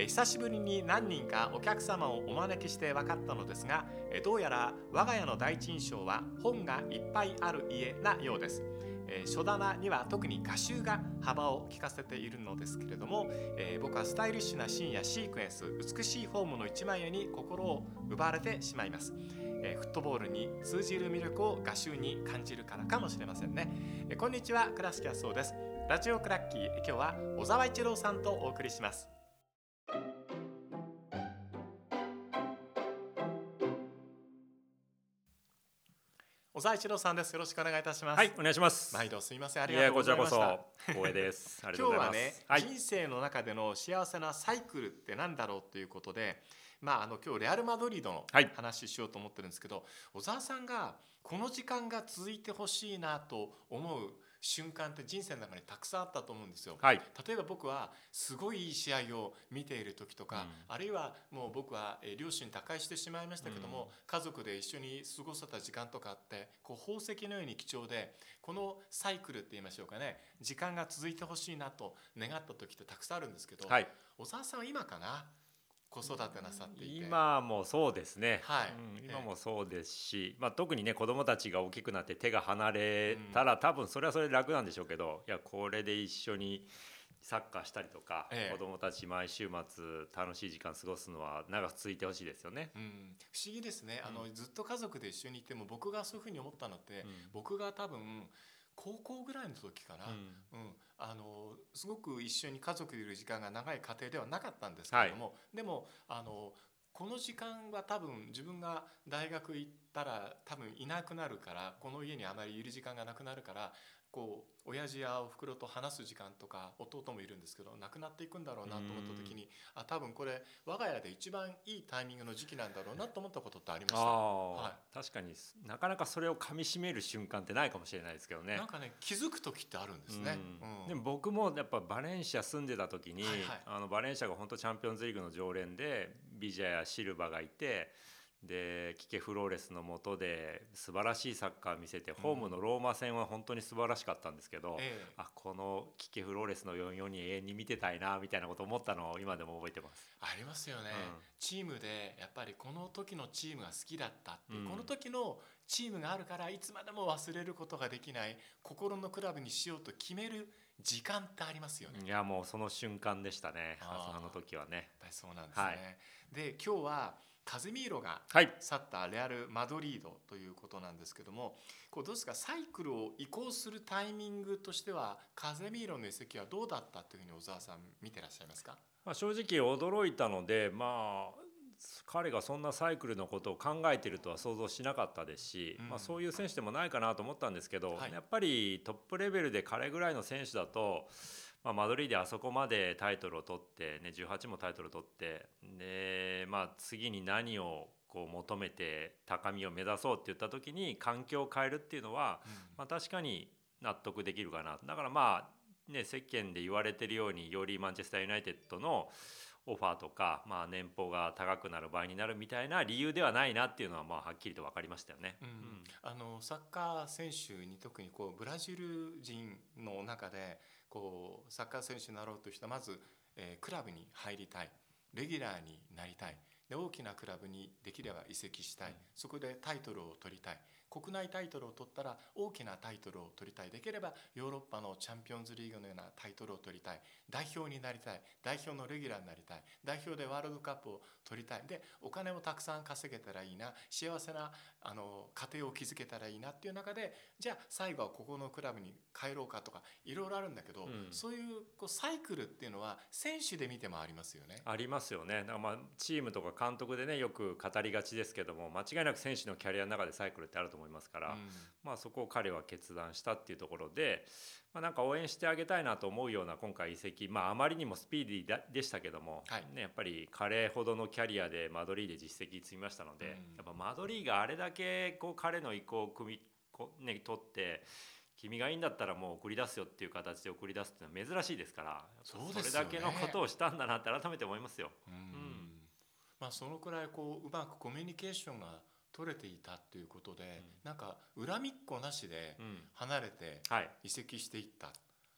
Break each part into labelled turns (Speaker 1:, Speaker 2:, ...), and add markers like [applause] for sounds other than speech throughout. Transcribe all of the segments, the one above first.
Speaker 1: え久しぶりに何人かお客様をお招きして分かったのですが、えどうやら我が家の第一印象は本がいっぱいある家なようです。え書棚には特に画集が幅を利かせているのですけれども、え僕はスタイリッシュなシーンやシークエンス美しいフォームの一枚絵に心を奪われてしまいます、えフットボールに通じる魅力を画集に感じるからかもしれませんね、えこんにちは倉敷康夫です。ラジオクラッキー今日は小沢一郎さんとお送りします。小沢一郎さんですよろしくお願いいたします
Speaker 2: はい、お願いします。
Speaker 1: 毎度すみませんあ
Speaker 2: い
Speaker 1: りがとうございました
Speaker 2: こそ光栄です。ありがとうございます。[laughs]
Speaker 1: 今日はね、
Speaker 2: はい、
Speaker 1: 人生の中での幸せなサイクルって何だろうということで、まあ、あの今日レアル・マドリードの
Speaker 2: はい
Speaker 1: 話しようと思ってるんですけど、小沢さんがこの時間が続いてほしいなと思う瞬間って人生の中にたくさんあったと思うんですよ。
Speaker 2: はい、
Speaker 1: 例えば僕はすごいいい試合を見ている時とか、
Speaker 2: うん
Speaker 1: あるいはもう僕はえー両親他界してしまいましたけども、家族で一緒に過ごせた時間とかあってこう宝石のように貴重でこのサイクルって言いましょうかね時間が続いてほしいなと願った時ってたくさんあるんですけど、
Speaker 2: はい。
Speaker 1: 小沢さんは今かな？子育てなさっていて。
Speaker 2: 今もそうですね。
Speaker 1: はい。
Speaker 2: うん今もそうですし、まあ特にね子供たちが大きくなって手が離れたら、多分それはそれで楽なんでしょうけど、いやこれで一緒にサッカーしたりとか、
Speaker 1: ええ。
Speaker 2: 子供たち毎週末楽しい時間過ごすのは長く続いてほしいですよね。
Speaker 1: うん、不思議ですね、あのずっと家族で一緒にいても僕がそういうふうに思ったのって、
Speaker 2: うん。
Speaker 1: 僕が多分高校ぐらいの時かな、うん。あのすごく一緒に家族でいる時間が長い家庭ではなかったんですけれども、でもあのこの時間は多分自分が大学行ったら多分いなくなるからこの家にあまりいる時間がなくなるからこう親父やおふくろと話す時間とか弟もいるんですけどなくなっていくんだろうなと思った時にあ多分これ我が家で一番いいタイミングの時期なんだろうなと思ったことってありました。はい
Speaker 2: 確かになかなかそれを噛み締める瞬間ってないかもしれないですけどね。
Speaker 1: なんかね気づく時ってあるんですね。
Speaker 2: うん
Speaker 1: うん
Speaker 2: でも僕もやっぱバレンシア住んでた時に、
Speaker 1: はいはい
Speaker 2: あのバレンシアが本当チャンピオンズリーグの常連でビジャやシルバがいてでキケ・フローレスの下で素晴らしいサッカー見せて、ホームのローマ戦は本当に素晴らしかったんですけど、
Speaker 1: ええ。
Speaker 2: あこのキケ・フローレスの44に永遠に見てたいなみたいなこと思ったのを今でも覚えてます。
Speaker 1: ありますよね、
Speaker 2: うん。
Speaker 1: チームでやっぱりこの時のチームが好きだったっていう、
Speaker 2: うん。
Speaker 1: この時のチームがあるからいつまでも忘れることができない心のクラブにしようと決める時間ってありますよね、
Speaker 2: いやもうその瞬間でしたね
Speaker 1: あ
Speaker 2: の時はね。
Speaker 1: そうなんですね、
Speaker 2: はい。
Speaker 1: で今日はカゼミーロが
Speaker 2: はい。
Speaker 1: 去ったレアル・マドリードということなんですけどもこうどうですかサイクルを移行するタイミングとしてはカゼミーロの移籍はどうだったというふうに小沢さん見てらっしゃいますか？
Speaker 2: まあ、正直驚いたのでまあ彼がそんなサイクルのことを考えているとは想像しなかったですし、
Speaker 1: うん。
Speaker 2: まあ、そういう選手でもないかなと思ったんですけど、
Speaker 1: はい。
Speaker 2: やっぱりトップレベルで彼ぐらいの選手だと、まあ、マドリーであそこまでタイトルを取って、ね、18もタイトルを取ってで、まあ、次に何をこう求めて高みを目指そうって言った時に環境を変えるっていうのは、まあ、確かに納得できるかな。だからまあね世間で言われてるようによりマンチェスター・ユナイテッドのオファーとか、まあ、年俸が高くなる場合になるみたいな理由ではないなっていうのはまあはっきりと分かりましたよね。
Speaker 1: うん。あのサッカー選手に特にこうブラジル人の中でこうサッカー選手になろうとしたまず、えークラブに入りたい。レギュラーになりたい。で大きなクラブにできれば移籍したい、そこでタイトルを取りたい。国内タイトルを取ったら大きなタイトルを取りたい。できればヨーロッパのチャンピオンズリーグのようなタイトルを取りたい。代表になりたい。代表のレギュラーになりたい。代表でワールドカップを取りたい。でお金もたくさん稼げたらいいな。幸せなあの家庭を築けたらいいなっていう中でじゃあ最後はここのクラブに帰ろうかとかいろいろあるんだけど、
Speaker 2: うん。
Speaker 1: そういうこうサイクルっていうのは選手で見てもありますよね。
Speaker 2: ありますよね。だからまあチームとか監督でねよく語りがちですけども間違いなく選手のキャリアの中でサイクルってあると思いますから、
Speaker 1: うん。
Speaker 2: まあ、そこを彼は決断したっていうところで、まあ、なんか応援してあげたいなと思うような今回移籍、まあ、あまりにもスピーディーだでしたけども、
Speaker 1: はい。
Speaker 2: ね、やっぱり彼ほどのキャリアでマドリーで実績積みましたので、
Speaker 1: うん。
Speaker 2: やっぱマドリーがあれだけこう彼の意向を組みこ、ね、取って君がいいんだったらもう送り出すよっていう形で送り出すっていうのは珍しいですから
Speaker 1: そうですよね。
Speaker 2: れだけのことをしたんだなって改めて思いますよ。
Speaker 1: うん
Speaker 2: ん。
Speaker 1: まあ、そのくらいこううまくコミュニケーションが取れていたっていうことで、なんか恨みっこなしで
Speaker 2: うん。
Speaker 1: 離れて
Speaker 2: はい。
Speaker 1: 移籍していった。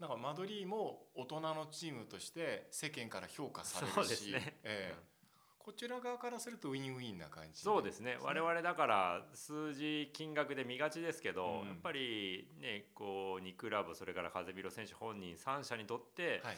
Speaker 1: なんかマドリーも大人のチームとして世間から評価されるし、
Speaker 2: ね。
Speaker 1: ええ。
Speaker 2: うん
Speaker 1: こちら側からするとウィンウィンな感じ
Speaker 2: そうですね。我々だから数字金額で見がちですけど、
Speaker 1: うん。
Speaker 2: やっぱりねこう2クラブそれから風見ろ選手本人3社にとって、
Speaker 1: はい、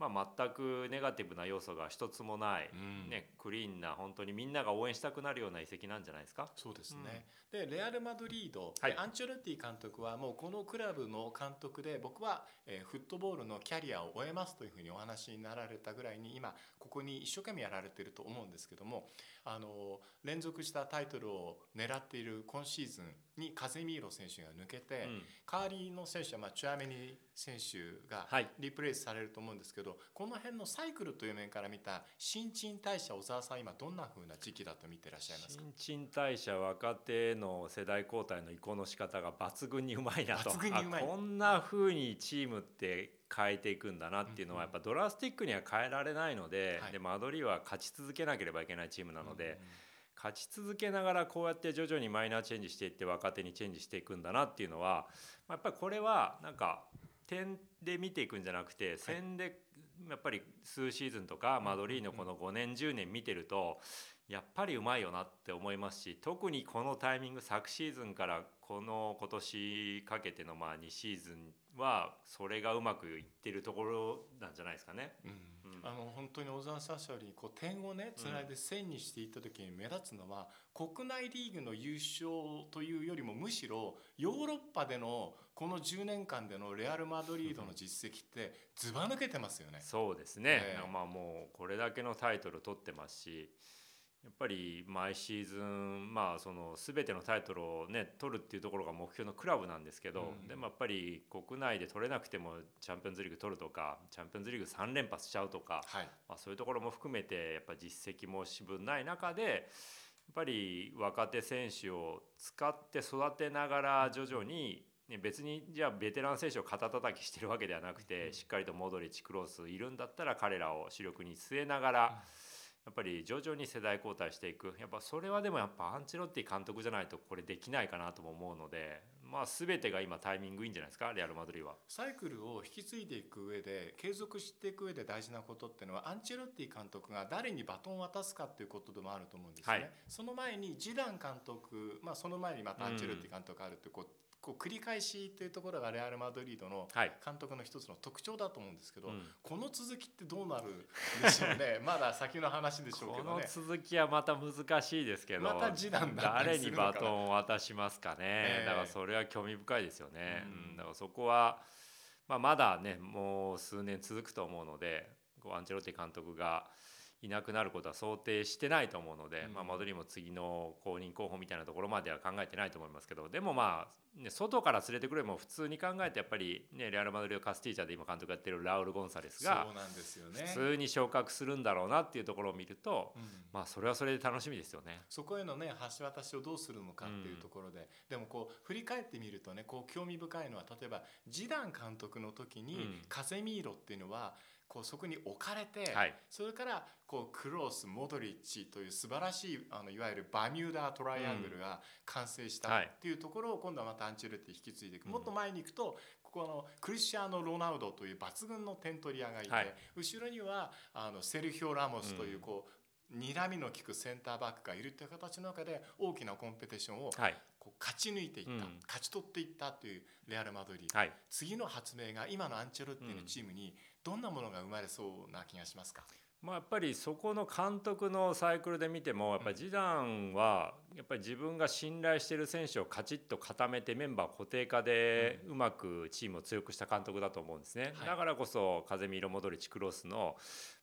Speaker 2: まあ、全くネガティブな要素が一つもない、
Speaker 1: うん。
Speaker 2: ね、クリーンな本当にみんなが応援したくなるような移籍なんじゃないですか？
Speaker 1: そうですね、でレアル・マドリード、
Speaker 2: はい。
Speaker 1: アンチョルティ監督はもうこのクラブの監督で僕は、えーフットボールのキャリアを終えますというふうにお話になられたぐらいに今ここに一生懸命やられていると思うんですけどもあの連続したタイトルを狙っている今シーズンにカゼミーロ選手が抜けて、
Speaker 2: うん。
Speaker 1: 代わりの選手は、まあ、チュアメニ選手が
Speaker 2: はい。
Speaker 1: リプレイスされると思うんですけど、この辺のサイクルという面から見た新陳代謝小沢さん今どんな風な時期だと見てらっしゃいますか？
Speaker 2: 新陳代謝若手の世代交代の移行の仕方が抜群にうまいなと。
Speaker 1: 抜群にうまい。
Speaker 2: あこんな風にチームって変えていくんだなっていうのは
Speaker 1: うん
Speaker 2: やっぱドラスティックには変えられないので,、
Speaker 1: はい。
Speaker 2: でマドリーは勝ち続けなければいけないチームなので、
Speaker 1: うん
Speaker 2: 勝ち続けながらこうやって徐々にマイナーチェンジしていって若手にチェンジしていくんだなっていうのは、まあやっぱりこれはなんか点で見ていくんじゃなくて戦でやっぱり数シーズンとかマドリーのこの5年10年見てるとやっぱりうまいよなって思いますし特にこのタイミング昨シーズンからこの今年かけてのまあ2シーズンはそれがうまくいってるところなんじゃないですかね。
Speaker 1: うん
Speaker 2: うん
Speaker 1: あの本当に小沢さんおっしゃるようにこう点をねつないで線にしていった時に目立つのは、国内リーグの優勝というよりもむしろヨーロッパでのこの10年間でのレアル・マドリードの実績ってずば抜けてますよね。
Speaker 2: そうですね、
Speaker 1: ええ。
Speaker 2: まあもうこれだけのタイトル取ってますしやっぱり毎シーズンまあその全てのタイトルをね取るっていうところが目標のクラブなんですけど、
Speaker 1: うん。
Speaker 2: でもやっぱり国内で取れなくてもチャンピオンズリーグ取るとかチャンピオンズリーグ3連覇しちゃうとか、
Speaker 1: はい、
Speaker 2: まあ、そういうところも含めてやっぱ実績もしぶんない中でやっぱり若手選手を使って育てながら徐々に、ね、別にじゃあベテラン選手を肩たたきしてるわけではなくてしっかりとモドリッチクロスいるんだったら彼らを主力に据えながら。やっぱり徐々に世代交代していくやっぱそれはでもやっぱアンチロッティ監督じゃないとこれできないかなとも思うのでまあ全てが今タイミングいいんじゃないですか？レアル・マドリーは。
Speaker 1: サイクルを引き継いでいく上で継続していく上で大事なことっていうのはアンチロッティ監督が誰にバトンを渡すかっていうことでもあると思うんですね。
Speaker 2: はい
Speaker 1: その前にジダン監督、まあ、その前にまたアンチロッティ監督があるっていうこうこう繰り返しというところがレアル・マドリードの
Speaker 2: はい、
Speaker 1: 監督の一つの特徴だと思うんですけど、
Speaker 2: うん。
Speaker 1: この続きってどうなるんでしょうね。[laughs] まだ先の話でしょうけ
Speaker 2: この
Speaker 1: どね。[laughs]
Speaker 2: 続きはまた難しいですけど
Speaker 1: また示談だった
Speaker 2: 誰にバトンを渡しますかね、
Speaker 1: ええ。
Speaker 2: だからそれは興味深いですよね、
Speaker 1: うん。
Speaker 2: うん。だからそこは、まあ、まだねもう数年続くと思うのでこうアンチェロッティ監督がいなくなることは想定してないと思うので、
Speaker 1: うん
Speaker 2: まあ、マドリーも次の公認候補みたいなところまでは考えてないと思いますけどでもまあ、ね、外から連れてくれも普通に考えてやっぱり、ね、レアル・マドリードカスティージャで今監督やってるラウル・ゴンサレスが
Speaker 1: そうなんですよね。
Speaker 2: 普通に昇格するんだろうなっていうところを見ると、
Speaker 1: うん
Speaker 2: まあそれはそれで楽しみですよね。
Speaker 1: そこへのね橋渡しをどうするのかっていうところで、でもこう振り返ってみるとねこう興味深いのは例えばジダン監督の時に、
Speaker 2: うん
Speaker 1: カゼミーロっていうのはこうそこに置かれて、
Speaker 2: はい。
Speaker 1: それからこうクロースモドリッチという素晴らしいあのいわゆるバミューダートライアングルが完成した
Speaker 2: はい。
Speaker 1: っていうところを今度はまたアンチェルティ引き継いでいく、
Speaker 2: うん
Speaker 1: もっと前に行くとここのクリスチャーノ・ロナウドという抜群の点取り屋がいて、
Speaker 2: はい。
Speaker 1: 後ろにはあのセルヒオ・ラモスという
Speaker 2: うん。
Speaker 1: こう、睨みの利くセンターバックがいるという形の中で大きなコンペティションを
Speaker 2: はい。
Speaker 1: こう勝ち抜いていった、
Speaker 2: うん。
Speaker 1: 勝ち取っていったというレアル・マドリー、
Speaker 2: はい。
Speaker 1: 次の発明が今のアンチェロッティのチームにどんなものが生まれそうな気がしますか、
Speaker 2: まあ、やっぱりそこの監督のサイクルで見てもやっぱりジダンはやっぱり自分が信頼している選手をカチッと固めてメンバー固定化でうまくチームを強くした監督だと思うんですね、
Speaker 1: はい。
Speaker 2: だからこそ風見色モドリッチクロスの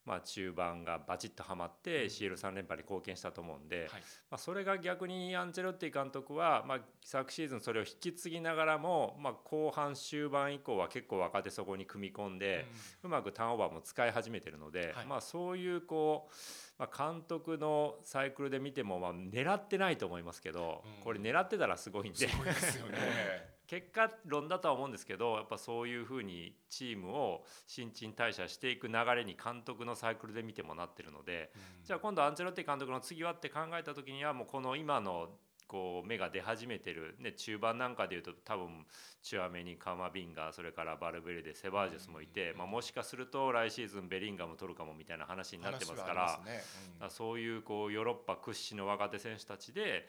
Speaker 2: まあ中盤がバチッとはまって CL3 連覇に貢献したと思うんで、
Speaker 1: はい。
Speaker 2: まあ、それが逆にアンチェロッティ監督は、まあ、昨シーズンそれを引き継ぎながらも、まあ、後半終盤以降は結構若手そこに組み込んで、うまくターンオーバーも使い始めてるので、
Speaker 1: はい。
Speaker 2: まあ、そういうこう、まあ、監督のサイクルで見ても、まあ、狙ってないと思いますけど、
Speaker 1: うん
Speaker 2: これ狙ってたらすごいんで
Speaker 1: ね。[laughs]
Speaker 2: 結果論だとは思うんですけどやっぱそういうふうにチームを新陳代謝していく流れに監督のサイクルで見てもなってるので。じゃあ今度アンチェロッティ監督の次はって考えた時にはもうこの今のこう芽が出始めてる、ね、中盤なんかでいうと多分チュアメにカマビンガそれからバルベルデセバージュスもいて、まあ、もしかすると来シーズンベリンガム取るかもみたいな話になってますから、ね。うん、そういうこうヨーロッパ屈指の若手選手たちで。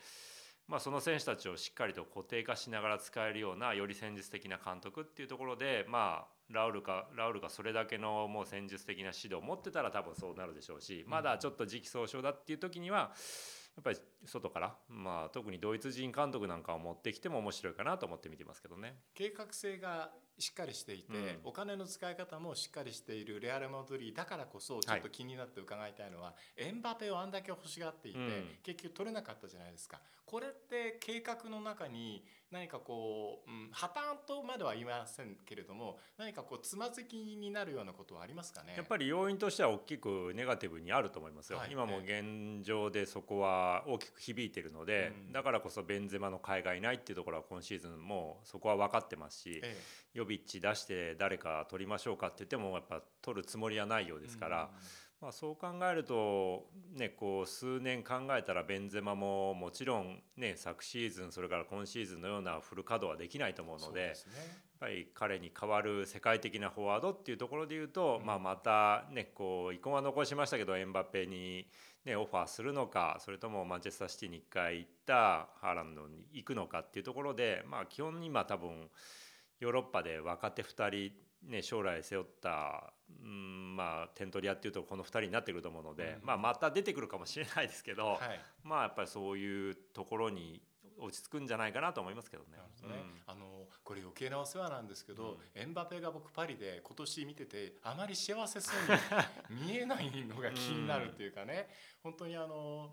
Speaker 2: まあ、その選手たちをしっかりと固定化しながら使えるようなより戦術的な監督っていうところで、まあ、ラウルかラウルがそれだけのもう戦術的な指導を持ってたら多分そうなるでしょうしまだちょっと時期尚早だっていう時にはやっぱり外から、まあ、特にドイツ人監督なんかを持ってきても面白いかなと思って見てますけどね。
Speaker 1: 計画性がしっかりしていて、うん、お金の使い方もしっかりしているレアル・マドリーだからこそちょっと気になって伺いたいのは、はい、エンバペをあんだけ欲しがっていて、うん、結局取れなかったじゃないですか。これって計画の中に何かこう、うん、破綻とまでは言いませんけれども何かこうつまずきになるようなことはありますかね？
Speaker 2: やっぱり要因としては大きくネガティブにあると思いますよ、はい、今も現状でそこは大きく響いているので、うん、だからこそベンゼマの海外ないっていうところは今シーズンもそこは分かってますし、ええ、ヨビッチ出して誰か取りましょうかって言ってもやっぱ取るつもりはないようですから。うんまあ、そう考えると、ね、こう数年考えたらベンゼマももちろん、ね、昨シーズンそれから今シーズンのようなフル稼働はできないと思うので、ね、やっぱり彼に代わる世界的なフォワードっていうところでいうと、うん、まあ、また、ね、こう遺恨は残しましたけどエンバペに、ね、オファーするのかそれともマンチェスターシティに1回行ったハーランドに行くのかっていうところで、まあ、基本今多分ヨーロッパで若手2人ね、将来背負った、うんまあ、点取り屋っていうとこの2人になってくると思うので、うん、まあ、また出てくるかもしれないですけど、はい、まあやっぱりそういうところに落ち着くんじゃないかなと思いますけどね。どね。
Speaker 1: うん、あのこれ余計なお世話なんですけど、うん、エンバペが僕パリで今年見ててあまり幸せそうに見えないのが気になるっていうかね、本当にあの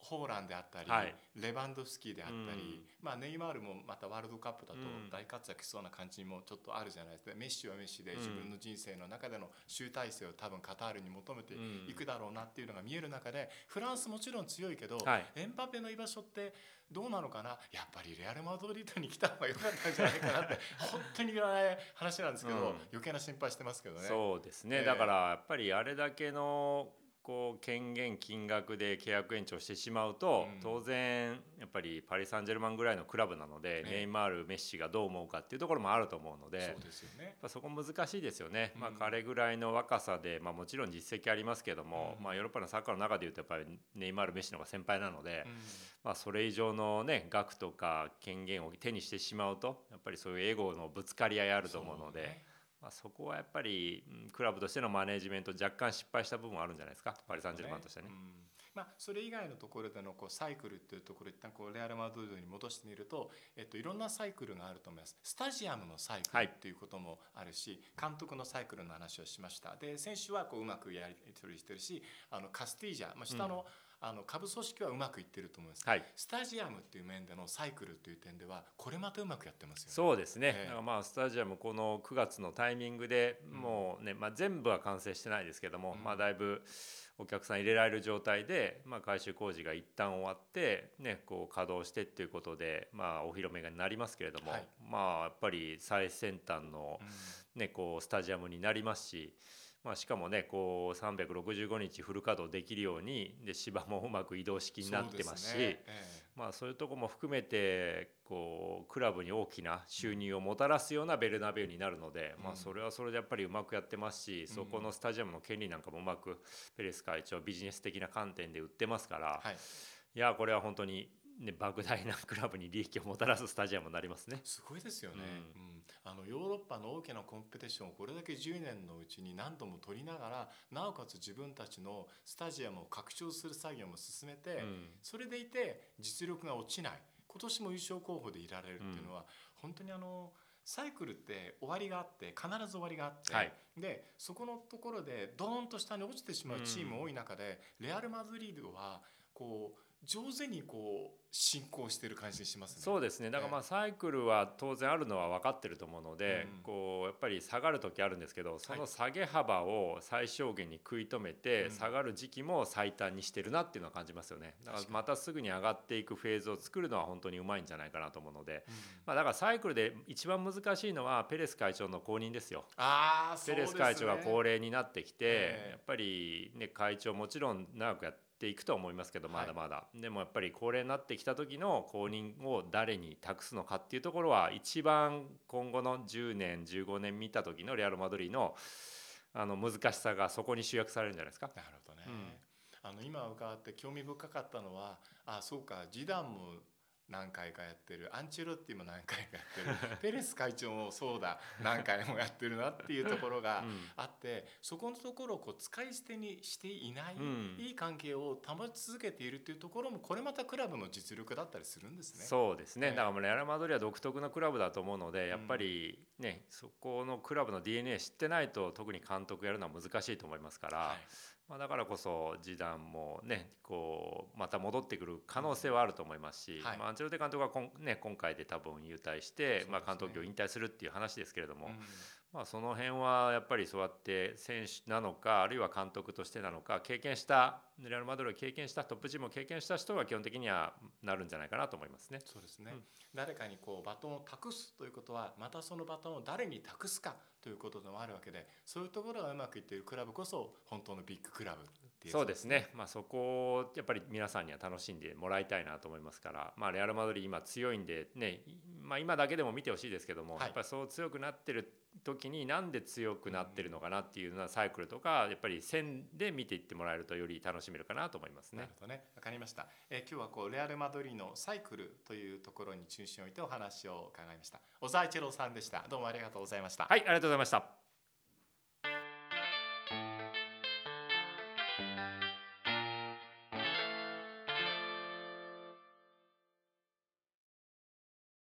Speaker 1: ホーランであったり、はい、レバンドフスキーであったり、うん、まあ、ネイマールもまたワールドカップだと大活躍しそうな感じもちょっとあるじゃないですか、メッシはメッシで自分の人生の中での集大成を多分カタールに求めていくだろうなっていうのが見える中でフランスもちろん強いけど、はい、エンパペの居場所ってどうなのかな？やっぱりレアル・マドリードに来た方が良かったんじゃないかなって [laughs] 本当に言わない話なんですけど、うん、余計な心配してますけどね。
Speaker 2: そうですね、えー、だからやっぱりあれだけのこう権限金額で契約延長してしまうと、うん、当然やっぱりパリ・サンジェルマンぐらいのクラブなので、ね、ネイマールメッシがどう思うかっていうところもあると思うのでそこ難しいですよね、うん、まあ、彼ぐらいの若さで、まあ、もちろん実績ありますけども、うん、まあ、ヨーロッパのサッカーの中でいうとやっぱりネイマールメッシの方が先輩なので、まあ、それ以上の、ね、額とか権限を手にしてしまうとやっぱりそういうエゴのぶつかり合いあると思うので。まあ、そこはやっぱりクラブとしてのマネジメント若干失敗した部分はあるんじゃないですかパリ・サンジェルマンとしてね。ね
Speaker 1: まあ、それ以外のところでのこうサイクルっていうところ一旦こうレアル・マドリードに戻してみると、えっと、いろんなサイクルがあると思います。スタジアムのサイクルっていうこともあるし、はい、監督のサイクルの話をしました。で選手はこううまくやり取りしてるしあのカスティージャ、まあ、下の、うん。あの株組織はうまくいってると思います、はい、スタジアムっていう面でのサイクルという点ではこれまたうまくやってますよね。
Speaker 2: そうですね、えー、まあスタジアムこの9月のタイミングでもうね、うん、まあ、全部は完成してないですけども、うん、まあ、だいぶお客さん入れられる状態で、まあ、改修工事が一旦終わって、ね、こう稼働してっていうことで、まあ、お披露目になりますけれども、はい、まあやっぱり最先端の、ね、こうスタジアムになりますし。まあ、しかもねこう365日フル稼働できるようにで芝もうまく移動式になってますし、ね。ええ、まあ、そういうとこも含めてこうクラブに大きな収入をもたらすようなベルナベウになるので、うん、まあ、それはそれでやっぱりうまくやってますし、うん、そこのスタジアムの権利なんかもうまくペレス会長ビジネス的な観点で売ってますから、はい、いやこれは本当にね、莫大なクラブに利益をもたらすスタジアムになりますね。
Speaker 1: すごいですよね、うん、うん、あのヨーロッパの大きなコンペティションをこれだけ10年のうちに何度も取りながらなおかつ自分たちのスタジアムを拡張する作業も進めて、うん、それでいて実力が落ちない。今年も優勝候補でいられるっていうのは、うん、本当にあのサイクルって終わりがあって必ず終わりがあって、はい、でそこのところでドーンと下に落ちてしまうチーム多い中で、レアル・マドリードはこう上手にこう進行してる感じしますね。
Speaker 2: そうですね。だからまあサイクルは当然あるのは分かってると思うので、うん、こうやっぱり下がる時あるんですけど、その下げ幅を最小限に食い止めて、下がる時期も最短にしてるなっていうのは感じますよね。だからまたすぐに上がっていくフェーズを作るのは本当にうまいんじゃないかなと思うので、うん、まあだからサイクルで一番難しいのはペレス会長の後任ですよ。
Speaker 1: あ
Speaker 2: あ、ペレス会長が高齢になってきて、やっぱりね会長もちろん長くやってっていくと思いますけどまだまだ、でもやっぱり高齢になってきた時の後任を誰に託すのかっていうところは一番今後の10年15年見た時のレアル・マドリーのあの難しさがそこに集約されるんじゃないですか。
Speaker 1: なるほどね、あの今伺って興味深かったのはあそうかジダンも何回かやってる。アンチェロッティも何回かやってる。[laughs] ペレス会長もそうだ。何回もやってるなっていうところがあって、そこのところをこう使い捨てにしていない、うん、いい関係を保ち続けているっていうところもこれまたクラブの実力だったりするんですね。
Speaker 2: そうですね、だからレアル・マドリーは独特のクラブだと思うのでやっぱりね、そこのクラブの DNA 知ってないと特に監督やるのは難しいと思いますから。はいまあ、だからこそ示談もねこうまた戻ってくる可能性はあると思いますし、はい、まあ、アンチェロテ監督はこん、ね、今回で多分優退して、ね、まあ、監督を引退するっていう話ですけれども、うん、まあ、その辺はやっぱりそうやって選手なのかあるいは監督としてなのか経験したレアル・マドリーを経験したトップチームを経験した人が基本的にはなるんじゃないかなと思いますね。
Speaker 1: そうですね、うん、誰かにこうバトンを託すということはまたそのバトンを誰に託すかということでもあるわけでそういうところがうまくいっているクラブこそ本当のビッグクラブ
Speaker 2: そうですね、まあ、そこをやっぱり皆さんには楽しんでもらいたいなと思いますから、まあ、レアル・マドリー今強いんで、ねまあ、今だけでも見てほしいですけども、はい、やっぱりそう強くなってる時になんで強くなってるのかなっていうようなサイクルとかやっぱり線で見ていってもらえるとより楽しめるかなと思いますね。な
Speaker 1: るほどね。わかりました、えー、今日はこうレアル・マドリーのサイクルというところに中心を置いてお話を伺いました。小沢一郎さんでした。どうもありがとうございました。
Speaker 2: はいありがとうございました